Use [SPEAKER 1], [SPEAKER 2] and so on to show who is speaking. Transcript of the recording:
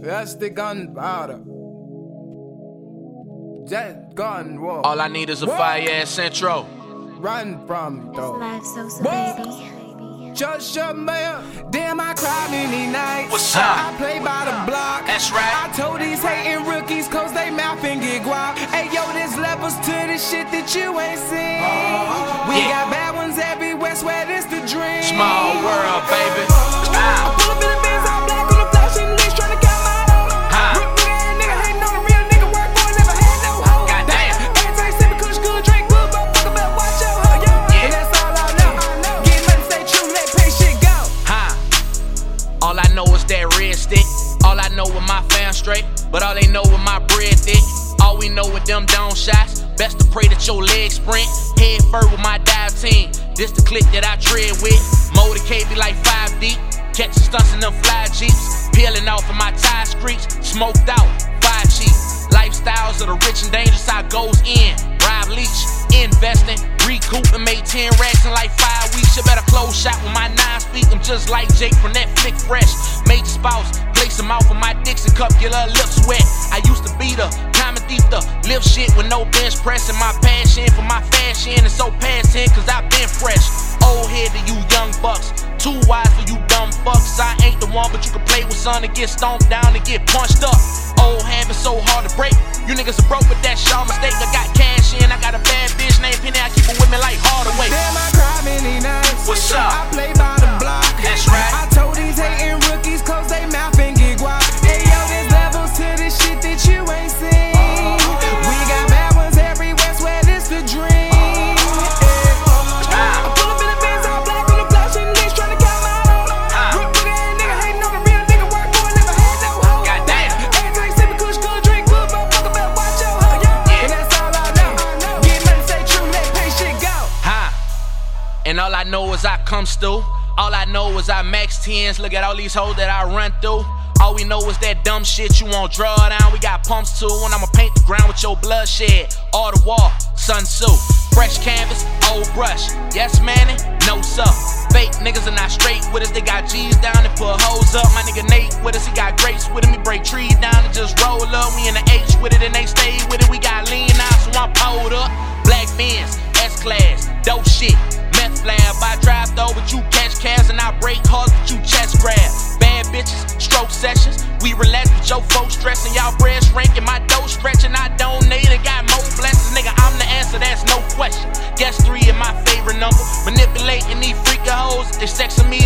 [SPEAKER 1] That's the gunpowder. That gun war.
[SPEAKER 2] All I need is a fire ass intro.
[SPEAKER 1] Run from though.
[SPEAKER 3] Life so so
[SPEAKER 1] Whoa.
[SPEAKER 3] baby.
[SPEAKER 1] Just your mayor. Damn, I cry many nights.
[SPEAKER 2] What's up?
[SPEAKER 1] I play by the block.
[SPEAKER 2] That's right.
[SPEAKER 1] I told these hating rookies, cause they mouth and get guap. Hey, yo, there's levels to this shit that you ain't seen. Uh-huh. we
[SPEAKER 2] Yeah.
[SPEAKER 1] got bad ones everywhere, swear this the dream.
[SPEAKER 2] Small world, baby.
[SPEAKER 1] Know
[SPEAKER 2] is that red stick. All I know with my fam straight, but all they know with my bread thick. All we know with them down shots. Best to pray that your legs sprint. Head first with my dive team. This the click that I tread with. Motorcade be like five deep. Catching stunts in them fly jeeps. Peeling off of my tie screech. Smoked out, five cheap. Lifestyles of the rich and dangerous, I goes in. Robin Leach, investing, recoup and made 10 racks in like five weeks. You better close shop with my nine speak. I'm just like Jake from that flick fresh. Major spouse, place him out for my Dixie cup, get her lips wet. I used to be the common thief, the lift shit with no bench press. pressing. My passion for my fashion is so past 10 cause I've been fresh. Old head to you young bucks, too wise for you dumb fucks. I ain't the one, but you can play with son and get stomped down and get punched up. Old habits so hard to break. You niggas are broke, but that's y'all mistake. I got cash in, I got a bad bitch named Penny. I keep it with me like Hardaway.
[SPEAKER 1] Damn, I cry many nights.
[SPEAKER 2] What's up?
[SPEAKER 1] I play by all I know
[SPEAKER 2] is I come through. All I know is I max tens. Look at all these hoes that I run through. All we know is that dumb shit you won't draw down. We got pumps too, and I'ma paint the ground with your bloodshed. Art of War, Sun Tzu. Fresh canvas, old brush. Yes, man, no sir. Fake niggas are not straight with us. They got G's down and put hoes up. My nigga Nate with us, he got grapes with him. He break trees down and just roll up. We in the H with it and they stay with it. We got lean out, so I'm pulled up. Black Benz, S class, dope shit. Lab, I drive though, but you catch cabs and I break hearts, but you chest grab. Bad bitches, stroke sessions. We relax, but your folks stressing. Y'all breast ranking, my dough stretching. I donate and got more blessings. Nigga, I'm the answer, that's no question. Guess three is my favorite number. Manipulating these freaky hoes. They sexing me,